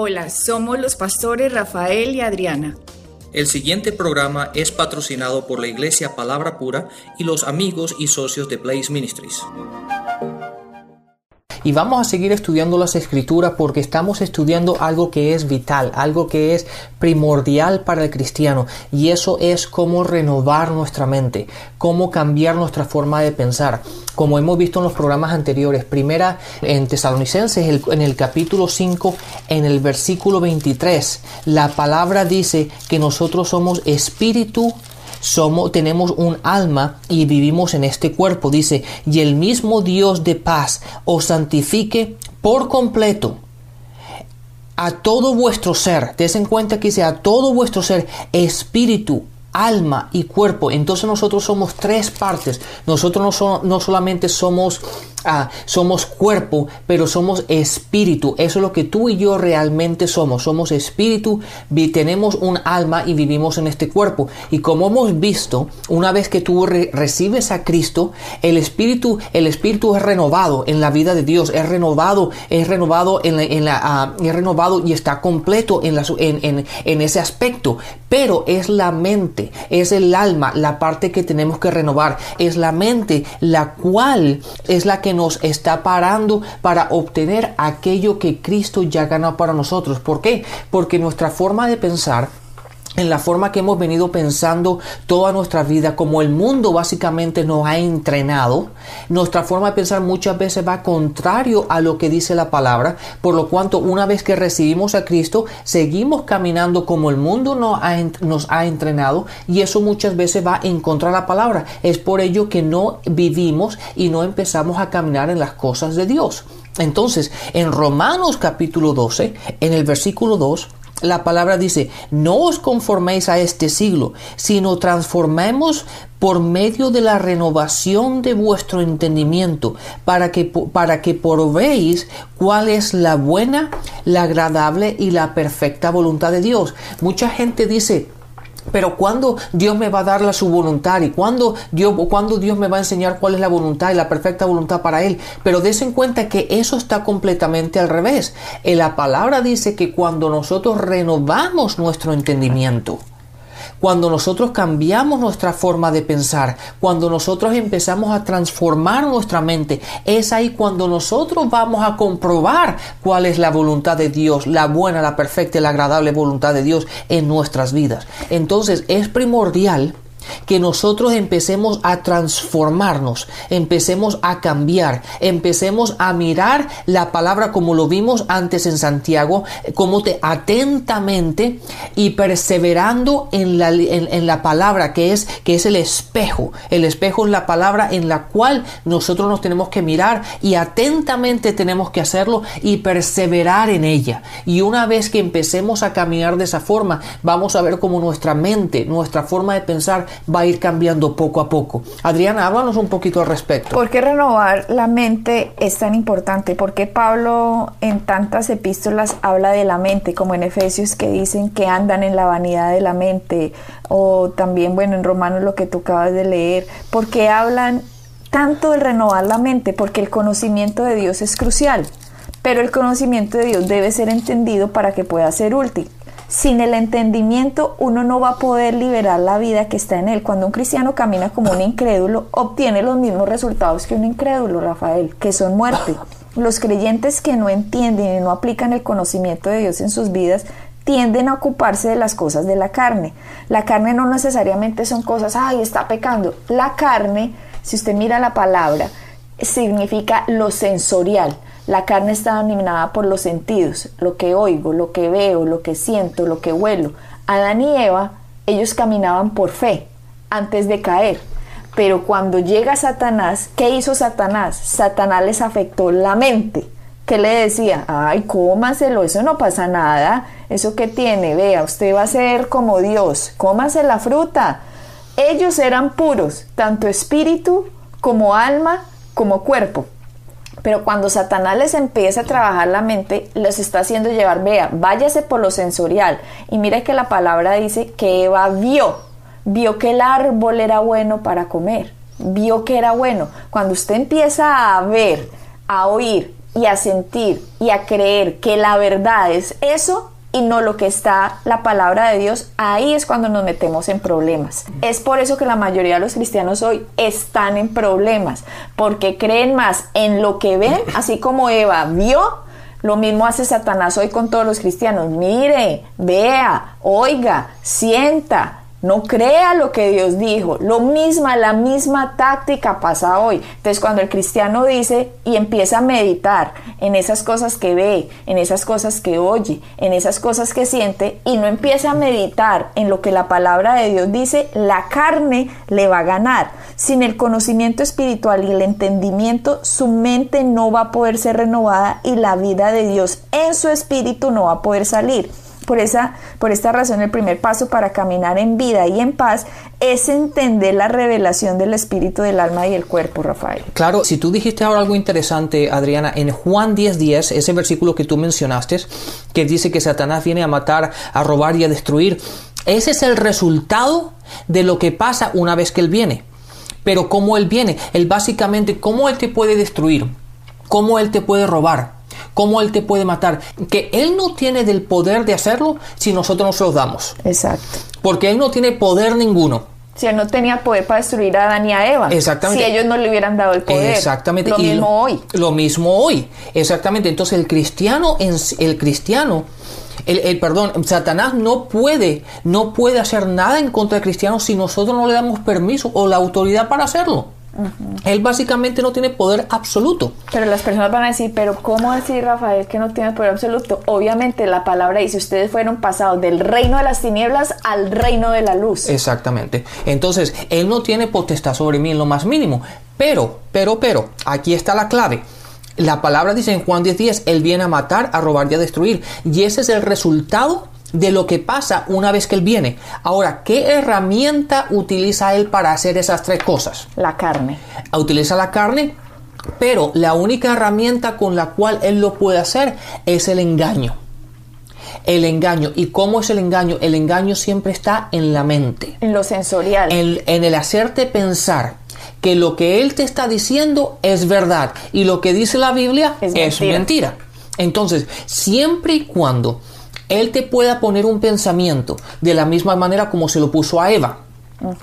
Hola, somos los pastores Rafael y Adriana. El siguiente programa es patrocinado por la Iglesia Palabra Pura y los amigos y socios de Blaze Ministries. Y vamos a seguir estudiando las escrituras porque estamos estudiando algo que es vital, algo que es primordial para el cristiano. Y eso es cómo renovar nuestra mente, cómo cambiar nuestra forma de pensar. Como hemos visto en los programas anteriores, primera en Tesalonicenses, en el capítulo 5, en el versículo 23, la palabra dice que nosotros somos espíritu, somos, tenemos un alma y vivimos en este cuerpo. Dice, y el mismo Dios de paz os santifique por completo a todo vuestro ser. Des en cuenta que dice a todo vuestro ser, espíritu, alma y cuerpo. Entonces nosotros somos tres partes. Nosotros no, no solamente somos Ah, somos cuerpo, pero somos espíritu. Eso es lo que tú y yo realmente somos. Somos espíritu, tenemos un alma y vivimos en este cuerpo. Y como hemos visto, una vez que tú recibes a Cristo, el espíritu, el espíritu es renovado en la vida de Dios, es renovado, es renovado en la, ah, es renovado y está completo en, la, en, en ese aspecto. Pero es la mente, es el alma, la parte que tenemos que renovar. Es la mente, la cual es la que nos está parando para obtener aquello que Cristo ya ganó para nosotros. ¿Por qué? Porque nuestra forma de pensar en la forma que hemos venido pensando toda nuestra vida, como el mundo básicamente nos ha entrenado, nuestra forma de pensar muchas veces va contrario a lo que dice la palabra, por lo cuanto una vez que recibimos a Cristo, seguimos caminando como el mundo nos ha, nos ha entrenado y eso muchas veces va en contra de la palabra. Es por ello que no vivimos y no empezamos a caminar en las cosas de Dios. Entonces, en Romanos capítulo 12, en el versículo 2, la palabra dice, no os conforméis a este siglo, sino transformemos por medio de la renovación de vuestro entendimiento, para que, para que cuál es la buena, la agradable y la perfecta voluntad de Dios. Mucha gente dice, pero cuando Dios me va a dar la su voluntad y cuando Dios, cuando Dios me va a enseñar cuál es la voluntad y la perfecta voluntad para Él. Pero des en cuenta que eso está completamente al revés. En la palabra dice que cuando nosotros renovamos nuestro entendimiento, cuando nosotros cambiamos nuestra forma de pensar, cuando nosotros empezamos a transformar nuestra mente, es ahí cuando nosotros vamos a comprobar cuál es la voluntad de Dios, la buena, la perfecta y la agradable voluntad de Dios en nuestras vidas. Entonces es primordial que nosotros empecemos a transformarnos, empecemos a cambiar, empecemos a mirar la palabra como lo vimos antes en Santiago, como te atentamente y perseverando en la, en, la palabra que es, que es el espejo. El espejo es la palabra en la cual nosotros nos tenemos que mirar y atentamente tenemos que hacerlo y perseverar en ella. Y una vez que empecemos a caminar de esa forma, vamos a ver cómo nuestra mente, nuestra forma de pensar va a ir cambiando poco a poco. Adriana, háblanos un poquito al respecto. ¿Por qué renovar la mente es tan importante? ¿Por qué Pablo en tantas epístolas habla de la mente, como en Efesios que dicen que andan en la vanidad de la mente? O también, bueno, en Romanos lo que tú acabas de leer. ¿Por qué hablan tanto de renovar la mente? Porque el conocimiento de Dios es crucial. Pero el conocimiento de Dios debe ser entendido para que pueda ser útil. Sin el entendimiento uno no va a poder liberar la vida que está en él. Cuando un cristiano camina como un incrédulo, obtiene los mismos resultados que un incrédulo, Rafael, que son muerte. Los creyentes que no entienden y no aplican el conocimiento de Dios en sus vidas tienden a ocuparse de las cosas de la carne. La carne no necesariamente son cosas, ay, está pecando. La carne, si usted mira la palabra, significa lo sensorial. La carne está dominada por los sentidos, lo que oigo, lo que veo, lo que siento, lo que huelo. Adán y Eva, ellos caminaban por fe antes de caer. Pero cuando llega Satanás, ¿qué hizo Satanás? Satanás les afectó la mente. ¿Qué le decía? Ay, cómaselo, eso no pasa nada. Eso que tiene, vea, usted va a ser como Dios, cómase la fruta. Ellos eran puros, tanto espíritu como alma como cuerpo. Pero cuando Satanás les empieza a trabajar la mente, les está haciendo llevar, vea, váyase por lo sensorial. Y mire que la palabra dice que Eva vio, vio que el árbol era bueno para comer, vio que era bueno. Cuando usted empieza a ver, a oír y a sentir y a creer que la verdad es eso y no lo que está la palabra de Dios, ahí es cuando nos metemos en problemas. Es por eso que la mayoría de los cristianos hoy están en problemas, porque creen más en lo que ven, así como Eva vio, lo mismo hace Satanás hoy con todos los cristianos. Mire, vea, oiga, sienta, no crea lo que Dios dijo. Lo misma, la misma táctica pasa hoy. Entonces cuando el cristiano dice y empieza a meditar en esas cosas que ve, en esas cosas que oye, en esas cosas que siente y no empieza a meditar en lo que la palabra de Dios dice, la carne le va a ganar. Sin el conocimiento espiritual y el entendimiento, su mente no va a poder ser renovada y la vida de Dios en su espíritu no va a poder salir. Por, esa, por esta razón, el primer paso para caminar en vida y en paz es entender la revelación del espíritu, del alma y el cuerpo, Rafael. Claro, si tú dijiste ahora algo interesante, Adriana, en Juan 10:10, 10, ese versículo que tú mencionaste, que dice que Satanás viene a matar, a robar y a destruir, ese es el resultado de lo que pasa una vez que él viene. Pero cómo él viene, él básicamente, cómo él te puede destruir, cómo él te puede robar, cómo Él te puede matar. Que Él no tiene del poder de hacerlo si nosotros no se lo damos. Exacto. Porque Él no tiene poder ninguno. Si Él no tenía poder para destruir a Adán y a Eva. Exactamente. Si ellos no le hubieran dado el poder. Exactamente. Lo mismo hoy. Lo mismo hoy. Exactamente. Entonces el cristiano, el cristiano, el, el, perdón, Satanás no puede, no puede hacer nada en contra del cristiano si nosotros no le damos permiso o la autoridad para hacerlo. Él básicamente no tiene poder absoluto. Pero las personas van a decir, pero ¿cómo decir Rafael que no tiene poder absoluto? Obviamente la palabra dice, ustedes fueron pasados del reino de las tinieblas al reino de la luz. Exactamente. Entonces, Él no tiene potestad sobre mí en lo más mínimo. Pero, pero, pero, aquí está la clave. La palabra dice en Juan 10:10, 10, Él viene a matar, a robar y a destruir. Y ese es el resultado de lo que pasa una vez que Él viene. Ahora, ¿qué herramienta utiliza Él para hacer esas tres cosas? La carne. Utiliza la carne, pero la única herramienta con la cual Él lo puede hacer es el engaño. El engaño. ¿Y cómo es el engaño? El engaño siempre está en la mente. En lo sensorial. En, en el hacerte pensar que lo que Él te está diciendo es verdad y lo que dice la Biblia es, es mentira. mentira. Entonces, siempre y cuando él te pueda poner un pensamiento de la misma manera como se lo puso a Eva.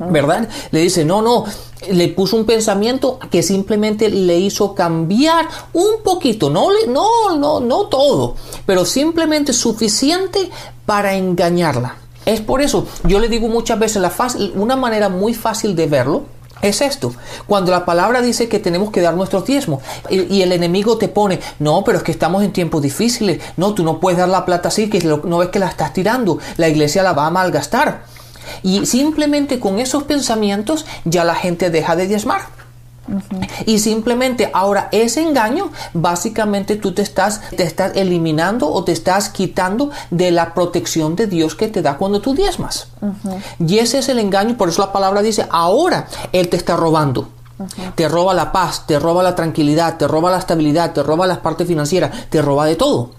¿Verdad? Le dice, no, no, le puso un pensamiento que simplemente le hizo cambiar un poquito, no, no, no, no todo, pero simplemente suficiente para engañarla. Es por eso, yo le digo muchas veces, la una manera muy fácil de verlo es esto. Cuando la palabra dice que tenemos que dar nuestros diezmos y, el enemigo te pone, no, pero es que estamos en tiempos difíciles, no, tú no puedes dar la plata así, que no ves que la estás tirando, la iglesia la va a malgastar. Y simplemente con esos pensamientos ya la gente deja de diezmar. Uh -huh. Y simplemente ahora ese engaño, básicamente tú te estás, te estás eliminando o te estás quitando de la protección de Dios que te da cuando tú diezmas. Uh -huh. Y ese es el engaño, por eso la palabra dice, ahora Él te está robando. Uh -huh. Te roba la paz, te roba la tranquilidad, te roba la estabilidad, te roba las partes financieras, te roba de todo.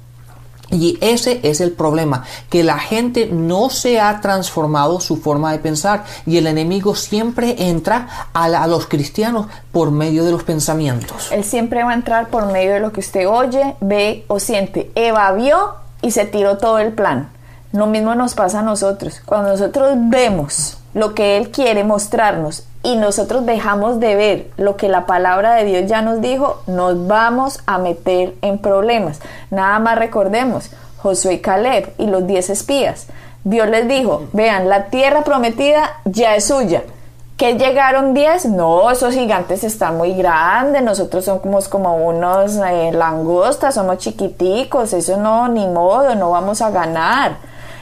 Y ese es el problema, que la gente no se ha transformado su forma de pensar y el enemigo siempre entra a, los cristianos por medio de los pensamientos. Él siempre va a entrar por medio de lo que usted oye, ve o siente. Eva vio y se tiró todo el plan. Lo mismo nos pasa a nosotros. Cuando nosotros vemos lo que Él quiere mostrarnos y nosotros dejamos de ver lo que la palabra de Dios ya nos dijo, nos vamos a meter en problemas. Nada más recordemos, Josué y Caleb y los diez espías. Dios les dijo, vean, la tierra prometida ya es suya. ¿Que llegaron 10? No, esos gigantes están muy grandes, nosotros somos como unos eh, langostas, somos chiquiticos, eso no, ni modo, no vamos a ganar.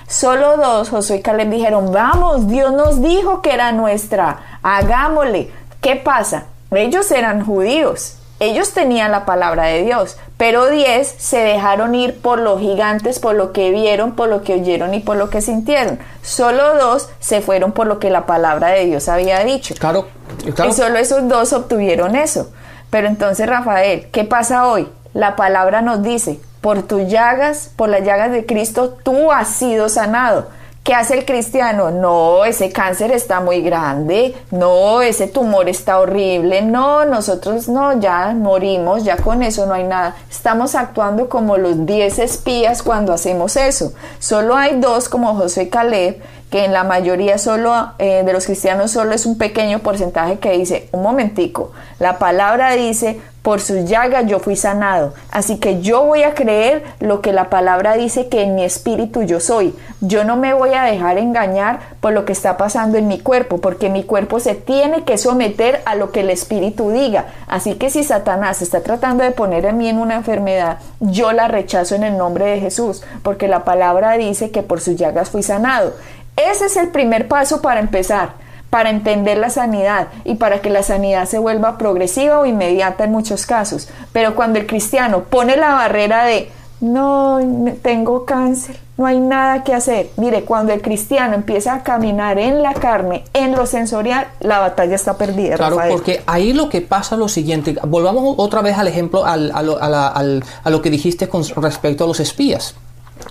Solo dos, Josué y Caleb dijeron, vamos, Dios nos dijo que era nuestra, hagámosle. ¿Qué pasa? Ellos eran judíos, ellos tenían la palabra de Dios, pero diez se dejaron ir por los gigantes, por lo que vieron, por lo que oyeron y por lo que sintieron. Solo dos se fueron por lo que la palabra de Dios había dicho. Claro, claro. Y solo esos dos obtuvieron eso. Pero entonces, Rafael, ¿qué pasa hoy? La palabra nos dice, por tus llagas, por las llagas de Cristo, tú has sido sanado. ¿Qué hace el cristiano? No, ese cáncer está muy grande, no, ese tumor está horrible, no, nosotros no, ya morimos, ya con eso no hay nada. Estamos actuando como los 10 espías cuando hacemos eso. Solo hay dos como José y Caleb, que en la mayoría solo eh, de los cristianos solo es un pequeño porcentaje que dice, un momentico, la palabra dice, por sus llagas yo fui sanado. Así que yo voy a creer lo que la palabra dice que en mi espíritu yo soy. Yo no me voy a dejar engañar por lo que está pasando en mi cuerpo, porque mi cuerpo se tiene que someter a lo que el espíritu diga. Así que si Satanás está tratando de poner en mí en una enfermedad, yo la rechazo en el nombre de Jesús, porque la palabra dice que por sus llagas fui sanado. Ese es el primer paso para empezar para entender la sanidad y para que la sanidad se vuelva progresiva o inmediata en muchos casos. Pero cuando el cristiano pone la barrera de no, tengo cáncer, no hay nada que hacer. Mire, cuando el cristiano empieza a caminar en la carne, en lo sensorial, la batalla está perdida. Claro, porque ahí lo que pasa es lo siguiente. Volvamos otra vez al ejemplo, al, a, lo, a, lo que dijiste con respecto a los espías.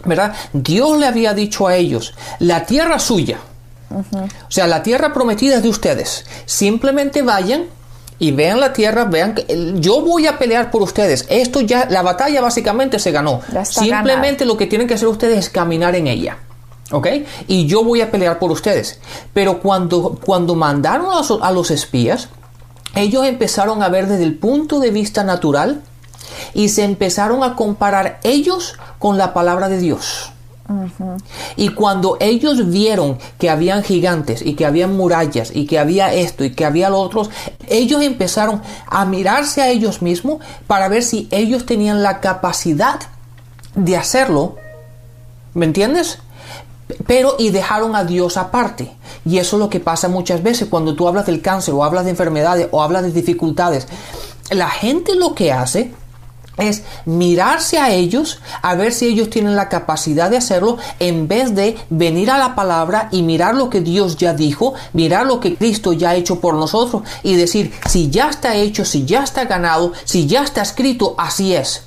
¿Verdad? Dios le había dicho a ellos, la tierra suya, o sea, la tierra prometida es de ustedes. Simplemente vayan y vean la tierra, vean que yo voy a pelear por ustedes. Esto ya, la batalla básicamente se ganó. Simplemente lo que tienen que hacer ustedes es caminar en ella. ¿Ok? Y yo voy a pelear por ustedes. Pero cuando, cuando mandaron a los espías, ellos empezaron a ver desde el punto de vista natural y se empezaron a comparar ellos con la palabra de Dios. Y cuando ellos vieron que habían gigantes y que había murallas y que había esto y que había lo otro, ellos empezaron a mirarse a ellos mismos para ver si ellos tenían la capacidad de hacerlo. ¿Me entiendes? Pero y dejaron a Dios aparte. Y eso es lo que pasa muchas veces cuando tú hablas del cáncer o hablas de enfermedades o hablas de dificultades. La gente lo que hace es mirarse a ellos, a ver si ellos tienen la capacidad de hacerlo, en vez de venir a la palabra y mirar lo que Dios ya dijo, mirar lo que Cristo ya ha hecho por nosotros y decir, si ya está hecho, si ya está ganado, si ya está escrito, así es.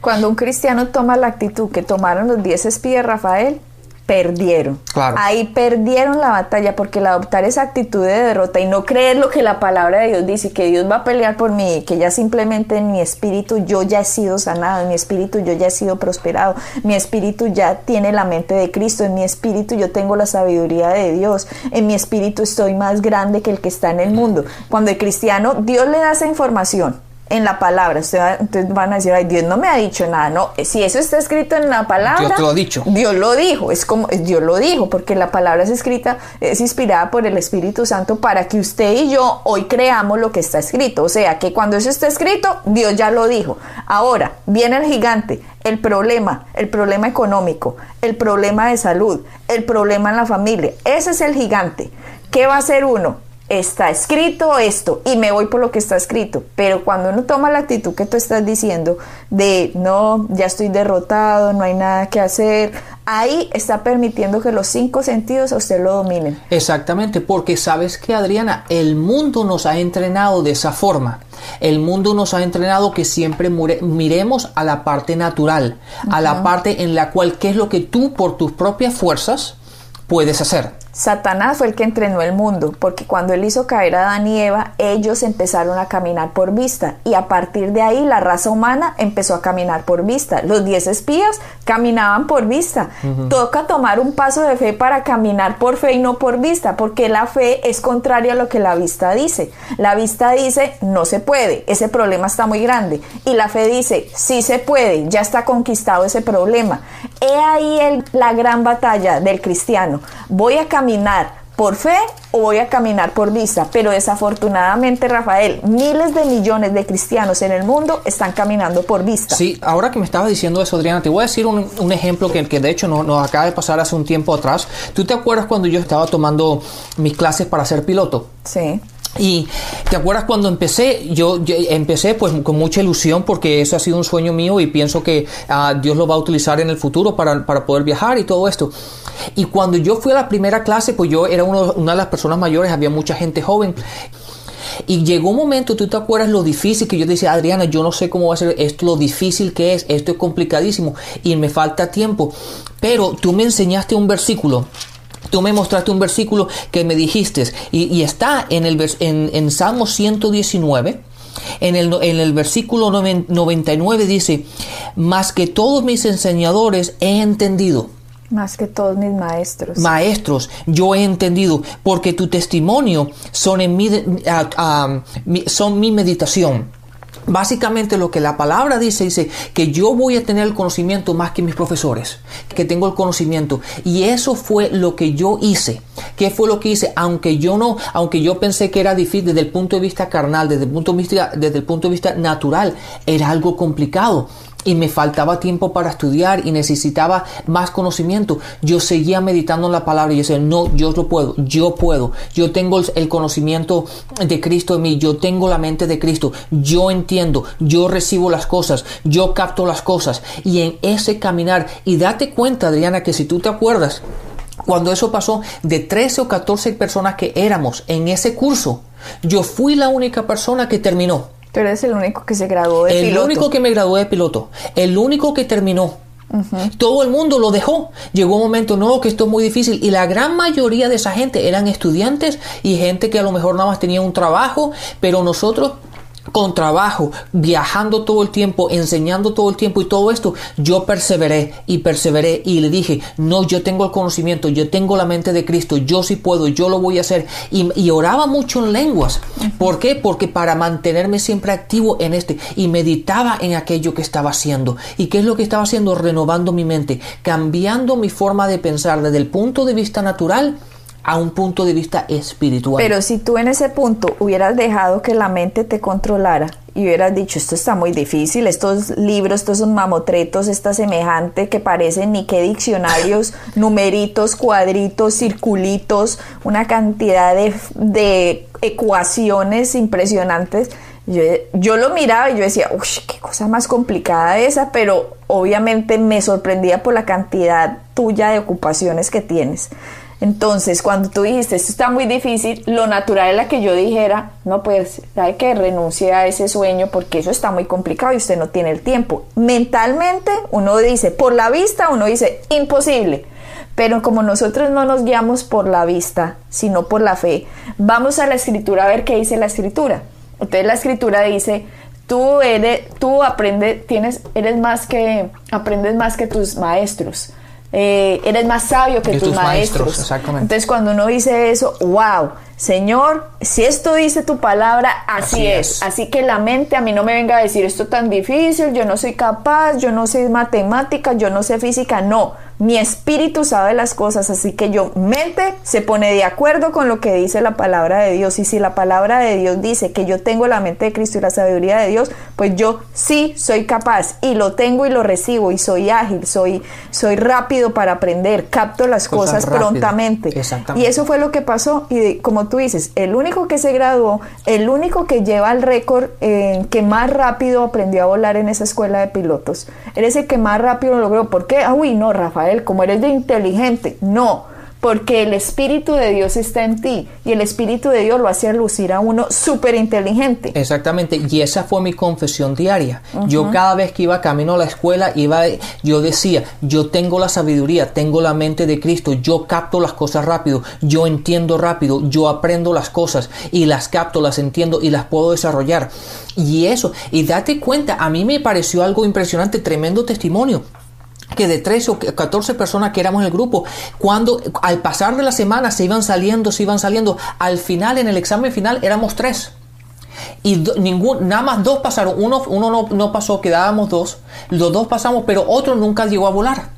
Cuando un cristiano toma la actitud que tomaron los diez espías Rafael, perdieron. Ahí perdieron la batalla porque el adoptar esa actitud de derrota y no creer lo que la palabra de Dios dice, que Dios va a pelear por mí, que ya simplemente en mi espíritu yo ya he sido sanado, en mi espíritu yo ya he sido prosperado, mi espíritu ya tiene la mente de Cristo, en mi espíritu yo tengo la sabiduría de Dios, en mi espíritu estoy más grande que el que está en el mundo. Cuando el cristiano, Dios le da esa información en la palabra. Ustedes van a decir, ay, Dios no me ha dicho nada. No, si eso está escrito en la palabra, Dios lo ha dicho. Dios lo dijo, es como Dios lo dijo, porque la palabra es escrita, es inspirada por el Espíritu Santo para que usted y yo hoy creamos lo que está escrito. O sea, que cuando eso está escrito, Dios ya lo dijo. Ahora, viene el gigante, el problema, el problema económico, el problema de salud, el problema en la familia. Ese es el gigante. ¿Qué va a hacer uno? Está escrito esto y me voy por lo que está escrito. Pero cuando uno toma la actitud que tú estás diciendo de no, ya estoy derrotado, no hay nada que hacer, ahí está permitiendo que los cinco sentidos a usted lo dominen. Exactamente, porque sabes que Adriana, el mundo nos ha entrenado de esa forma. El mundo nos ha entrenado que siempre miremos a la parte natural, a la parte en la cual qué es lo que tú por tus propias fuerzas puedes hacer. Satanás fue el que entrenó el mundo, porque cuando él hizo caer a Adán y Eva, ellos empezaron a caminar por vista, y a partir de ahí la raza humana empezó a caminar por vista. Los diez espías caminaban por vista. Toca tomar un paso de fe para caminar por fe y no por vista, porque la fe es contraria a lo que la vista dice. La vista dice, no se puede, ese problema está muy grande, y la fe dice, sí se puede, ya está conquistado ese problema. He ahí la gran batalla del cristiano. Voy a caminar caminar por fe o voy a caminar por vista. Pero desafortunadamente, Rafael, miles de millones de cristianos en el mundo están caminando por vista. Sí, ahora que me estaba diciendo eso, Adriana, te voy a decir un, ejemplo que, que de hecho nos, nos, acaba de pasar hace un tiempo atrás. ¿Tú te acuerdas cuando yo estaba tomando mis clases para ser piloto? Sí. Y te acuerdas cuando empecé, yo, empecé pues con mucha ilusión porque eso ha sido un sueño mío y pienso que ah, Dios lo va a utilizar en el futuro para, para, poder viajar y todo esto. Y cuando yo fui a la primera clase, pues yo era una de las personas mayores, había mucha gente joven. Y llegó un momento, tú te acuerdas lo difícil que yo decía, Adriana, yo no sé cómo va a ser esto, lo difícil que es, esto es complicadísimo y me falta tiempo. Pero tú me enseñaste un versículo Tú me mostraste un versículo que me dijiste y, está en, el, en, en Salmo 119. En el, en el versículo 99 dice, más que todos mis enseñadores he entendido. Más que todos mis maestros. Maestros, yo he entendido, porque tu testimonio son, en mi, son mi meditación. Básicamente lo que la palabra dice, dice que yo voy a tener el conocimiento más que mis profesores, que tengo el conocimiento. Y eso fue lo que yo hice. ¿Qué fue lo que hice? Aunque yo no, aunque yo pensé que era difícil desde el punto de vista carnal, desde el punto de vista, desde el punto de vista natural, era algo complicado y me faltaba tiempo para estudiar y necesitaba más conocimiento. Yo seguía meditando en la palabra y yo decía, no, yo lo puedo, yo puedo, yo tengo el conocimiento de Cristo en mí, yo tengo la mente de Cristo, yo entiendo, yo recibo las cosas, yo capto las cosas y en ese caminar, y date cuenta Adriana que si tú te acuerdas, cuando eso pasó, de 13 o 14 personas que éramos en ese curso, yo fui la única persona que terminó. Tú eres el único que se graduó de el piloto. El único que me graduó de piloto. El único que terminó. Todo el mundo lo dejó. Llegó un momento, no, que esto es muy difícil. Y la gran mayoría de esa gente eran estudiantes y gente que a lo mejor nada más tenía un trabajo, pero nosotros con trabajo, viajando todo el tiempo, enseñando todo el tiempo y todo esto, yo perseveré y perseveré y le dije, no, yo tengo el conocimiento, yo tengo la mente de Cristo, yo sí puedo, yo lo voy a hacer. Y, oraba mucho en lenguas. ¿Por qué? Porque para mantenerme siempre activo en este y meditaba en aquello que estaba haciendo. ¿Y qué es lo que estaba haciendo? Renovando mi mente, cambiando mi forma de pensar desde el punto de vista natural a un punto de vista espiritual. Pero si tú en ese punto hubieras dejado que la mente te controlara y hubieras dicho, esto está muy difícil, estos libros, estos son mamotretos, esta semejante que parecen ni qué diccionarios, numeritos, cuadritos, circulitos, una cantidad de, de ecuaciones impresionantes. Yo, yo, lo miraba y yo decía, uy, qué cosa más complicada esa, pero obviamente me sorprendía por la cantidad tuya de ocupaciones que tienes. Entonces, cuando tú dijiste, esto está muy difícil, lo natural era que yo dijera, no, pues, hay que renuncie a ese sueño porque eso está muy complicado y usted no tiene el tiempo. Mentalmente, uno dice, por la vista, uno dice, imposible. Pero como nosotros no nos guiamos por la vista, sino por la fe, vamos a la escritura a ver qué dice la escritura. Entonces la escritura dice, tú eres, tú aprendes, tienes, eres más que, aprendes más que tus maestros. Eh, eres más sabio que, tus, maestros. Exactamente. Entonces cuando uno dice eso, wow, Señor, si esto dice tu palabra, así, es. Así que la mente a mí no me venga a decir esto tan difícil, yo no soy capaz, yo no sé matemática, yo no sé física, no mi espíritu sabe las cosas, así que yo mente se pone de acuerdo con lo que dice la palabra de Dios. Y si la palabra de Dios dice que yo tengo la mente de Cristo y la sabiduría de Dios, pues yo sí soy capaz y lo tengo y lo recibo y soy ágil, soy, soy rápido para aprender, capto las cosas, prontamente. Y eso fue lo que pasó. Y como tú dices, el único que se graduó, el único que lleva el récord eh, que más rápido aprendió a volar en esa escuela de pilotos, eres el que más rápido lo logró. ¿Por qué? Ah, uy, no, Rafael como eres de inteligente. No, porque el Espíritu de Dios está en ti y el Espíritu de Dios lo hace lucir a uno súper inteligente. Exactamente, y esa fue mi confesión diaria. Yo cada vez que iba camino a la escuela, iba, yo decía, yo tengo la sabiduría, tengo la mente de Cristo, yo capto las cosas rápido, yo entiendo rápido, yo aprendo las cosas y las capto, las entiendo y las puedo desarrollar. Y eso, y date cuenta, a mí me pareció algo impresionante, tremendo testimonio que de 13 o 14 personas que éramos en el grupo, cuando al pasar de la semana se iban saliendo, se iban saliendo, al final, en el examen final, éramos tres. Y ningún, nada más dos pasaron, uno, uno no, no pasó, quedábamos dos, los dos pasamos, pero otro nunca llegó a volar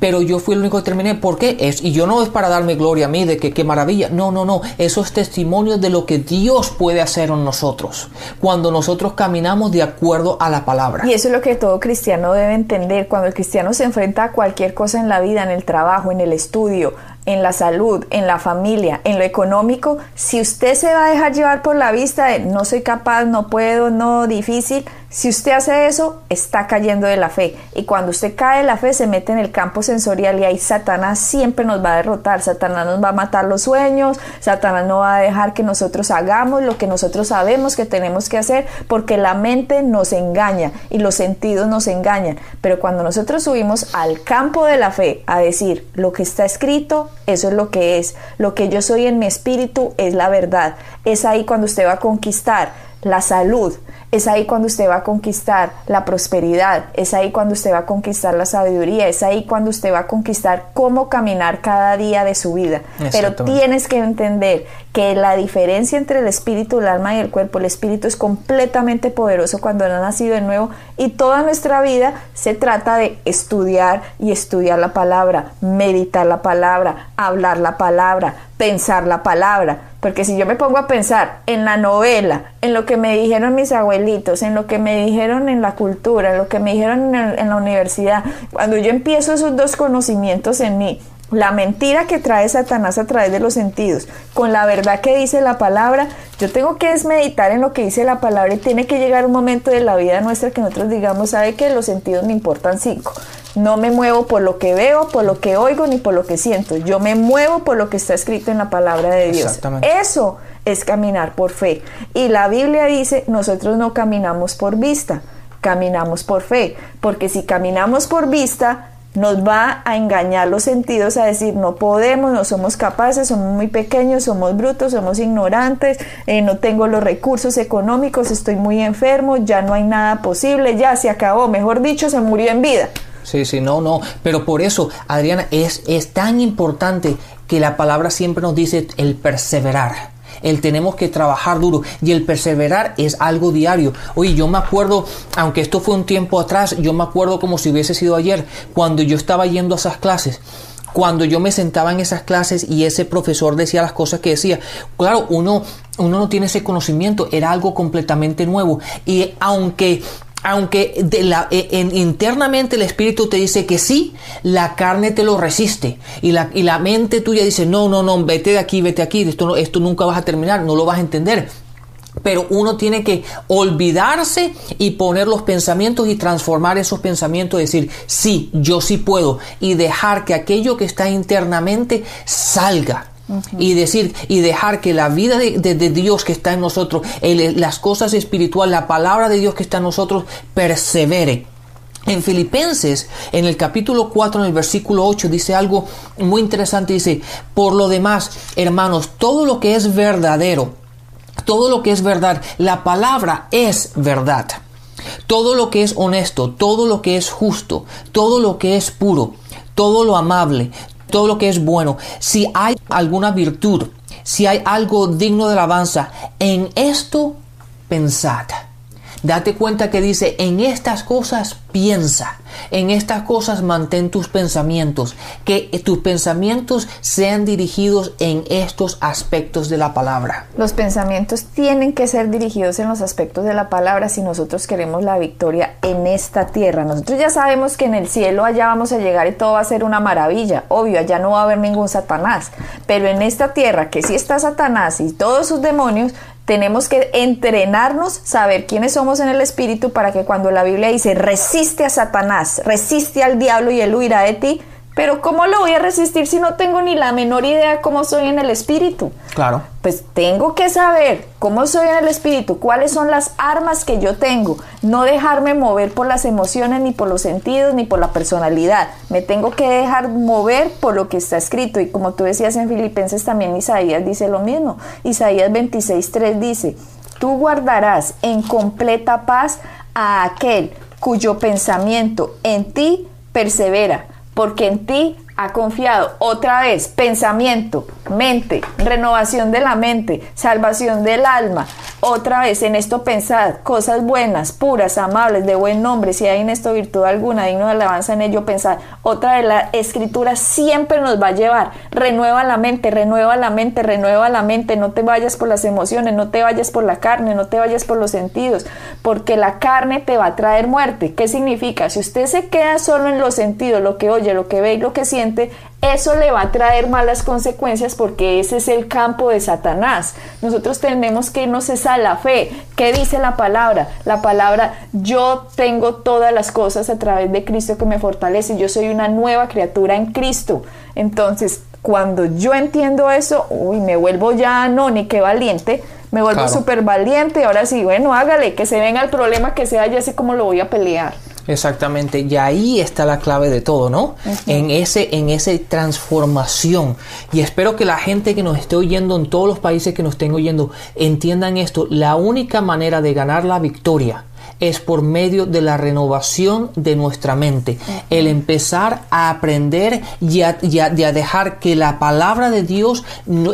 pero yo fui el único que terminé. ¿Por qué? Es, y yo no es para darme gloria a mí de que qué maravilla. No, no, no. Eso es testimonio de lo que Dios puede hacer en nosotros cuando nosotros caminamos de acuerdo a la palabra. Y eso es lo que todo cristiano debe entender. Cuando el cristiano se enfrenta a cualquier cosa en la vida, en el trabajo, en el estudio, en la salud, en la familia, en lo económico, si usted se va a dejar llevar por la vista de no soy capaz, no puedo, no difícil, Si usted hace eso, está cayendo de la fe. Y cuando usted cae de la fe, se mete en el campo sensorial y ahí Satanás siempre nos va a derrotar. Satanás nos va a matar los sueños, Satanás no va a dejar que nosotros hagamos lo que nosotros sabemos que tenemos que hacer, porque la mente nos engaña y los sentidos nos engañan. Pero cuando nosotros subimos al campo de la fe a decir lo que está escrito, eso es lo que es. Lo que yo soy en mi espíritu es la verdad. Es ahí cuando usted va a conquistar la salud, es ahí cuando usted va a conquistar la prosperidad, es ahí cuando usted va a conquistar la sabiduría, es ahí cuando usted va a conquistar cómo caminar cada día de su vida. Pero tienes que entender que la diferencia entre el espíritu, el alma y el cuerpo, el espíritu es completamente poderoso cuando ha nacido de nuevo y toda nuestra vida se trata de estudiar y estudiar la palabra, meditar la palabra, hablar la palabra, pensar la palabra. Porque si yo me pongo a pensar en la novela, en lo que me dijeron mis abuelitos, en lo que me dijeron en la cultura, en lo que me dijeron en, la universidad, cuando yo empiezo esos dos conocimientos en mí, la mentira que trae Satanás a través de los sentidos, con la verdad que dice la palabra, yo tengo que desmeditar en lo que dice la palabra y tiene que llegar un momento de la vida nuestra que nosotros digamos, sabe que los sentidos me importan cinco. No me muevo por lo que veo, por lo que oigo, ni por lo que siento. Yo me muevo por lo que está escrito en la palabra de Dios. Eso es caminar por fe. Y la Biblia dice, nosotros no caminamos por vista, caminamos por fe. Porque si caminamos por vista, nos va a engañar los sentidos a decir no podemos, no somos capaces, somos muy pequeños, somos brutos, somos ignorantes, eh, no tengo los recursos económicos, estoy muy enfermo, ya no hay nada posible, ya se acabó, mejor dicho, se murió en vida. Sí, sí, no, no. Pero por eso, Adriana, es, es tan importante que la palabra siempre nos dice el perseverar. El tenemos que trabajar duro y el perseverar es algo diario. Oye, yo me acuerdo, aunque esto fue un tiempo atrás, yo me acuerdo como si hubiese sido ayer, cuando yo estaba yendo a esas clases cuando yo me sentaba en esas clases y ese profesor decía las cosas que decía, claro, uno, uno no tiene ese conocimiento, era algo completamente nuevo. Y aunque aunque de la, e, en, internamente el espíritu te dice que sí, la carne te lo resiste y la, y la mente tuya dice, no, no, no, vete de aquí, vete aquí, esto, esto nunca vas a terminar, no lo vas a entender. Pero uno tiene que olvidarse y poner los pensamientos y transformar esos pensamientos, decir, sí, yo sí puedo, y dejar que aquello que está internamente salga y decir y dejar que la vida de, Dios que está en nosotros, las cosas espirituales, la palabra de Dios que está en nosotros, persevere. En Filipenses, en el capítulo 4, en el versículo 8, dice algo muy interesante. Dice, por lo demás, hermanos, todo lo que es verdadero, todo lo que es verdad, la palabra es verdad. Todo lo que es honesto, todo lo que es justo, todo lo que es puro, todo lo amable, todo lo que es bueno, si hay alguna virtud, si hay algo digno de alabanza, en esto pensad. Date cuenta que dice, en estas cosas piensa, en estas cosas mantén tus pensamientos, que tus pensamientos sean dirigidos en estos aspectos de la palabra. Los pensamientos tienen que ser dirigidos en los aspectos de la palabra si nosotros queremos la victoria en esta tierra. Nosotros ya sabemos que en el cielo allá vamos a llegar y todo va a ser una maravilla, obvio, allá no va a haber ningún Satanás, pero en esta tierra que sí está Satanás y todos sus demonios, tenemos que entrenarnos, saber quiénes somos en el espíritu para que cuando la Biblia dice resiste a Satanás, resiste al diablo y él huirá de ti, pero ¿cómo lo voy a resistir si no tengo ni la menor idea cómo soy en el espíritu? Claro. Pues tengo que saber cómo soy en el espíritu, cuáles son las armas que yo tengo, no dejarme mover por las emociones, ni por los sentidos, ni por la personalidad. Me tengo que dejar mover por lo que está escrito. Y como tú decías en Filipenses, también Isaías dice lo mismo. Isaías 26.3 dice, tú guardarás en completa paz a aquel cuyo pensamiento en ti persevera porque en ti ha confiado. Otra vez, pensamiento, mente, renovación de la mente, salvación del alma. Otra vez, en esto pensad, cosas buenas, puras, amables, de buen nombre, si hay en esto virtud alguna, digno de alabanza en ello, pensad. Otra vez, la escritura siempre nos va a llevar. Renueva la mente, renueva la mente, renueva la mente. No te vayas por las emociones, no te vayas por la carne, no te vayas por los sentidos, porque la carne te va a traer muerte. ¿Qué significa? Si usted se queda solo en los sentidos, lo que oye, lo que ve y lo que siente, eso le va a traer malas consecuencias porque ese es el campo de Satanás. Nosotros tenemos que irnos a la fe. ¿Qué dice la palabra? La palabra, yo tengo todas las cosas a través de Cristo que me fortalece. Yo soy una nueva criatura en Cristo. Entonces, cuando yo entiendo eso, uy, me vuelvo ya, no, ni qué valiente, me vuelvo súper valiente. Ahora sí, bueno, hágale, que se venga el problema, que sea ya sé cómo lo voy a pelear. Exactamente, y ahí está la clave de todo, ¿no? En ese, en esa transformación. Y espero que la gente que nos esté oyendo en todos los países que nos estén oyendo entiendan esto. La única manera de ganar la victoria es por medio de la renovación de nuestra mente. El empezar a aprender y a, dejar que la palabra de Dios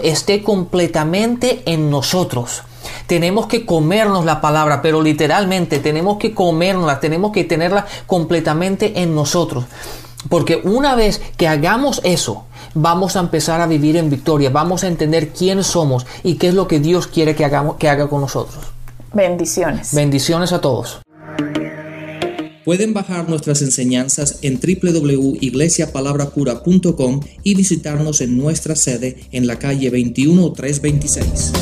esté completamente en nosotros. Tenemos que comernos la palabra, pero literalmente tenemos que comernosla, tenemos que tenerla completamente en nosotros. Porque una vez que hagamos eso, vamos a empezar a vivir en victoria, vamos a entender quién somos y qué es lo que Dios quiere que, hagamos, que haga con nosotros. Bendiciones. Bendiciones a todos. Pueden bajar nuestras enseñanzas en www.iglesiapalabrapura.com y visitarnos en nuestra sede en la calle 21326.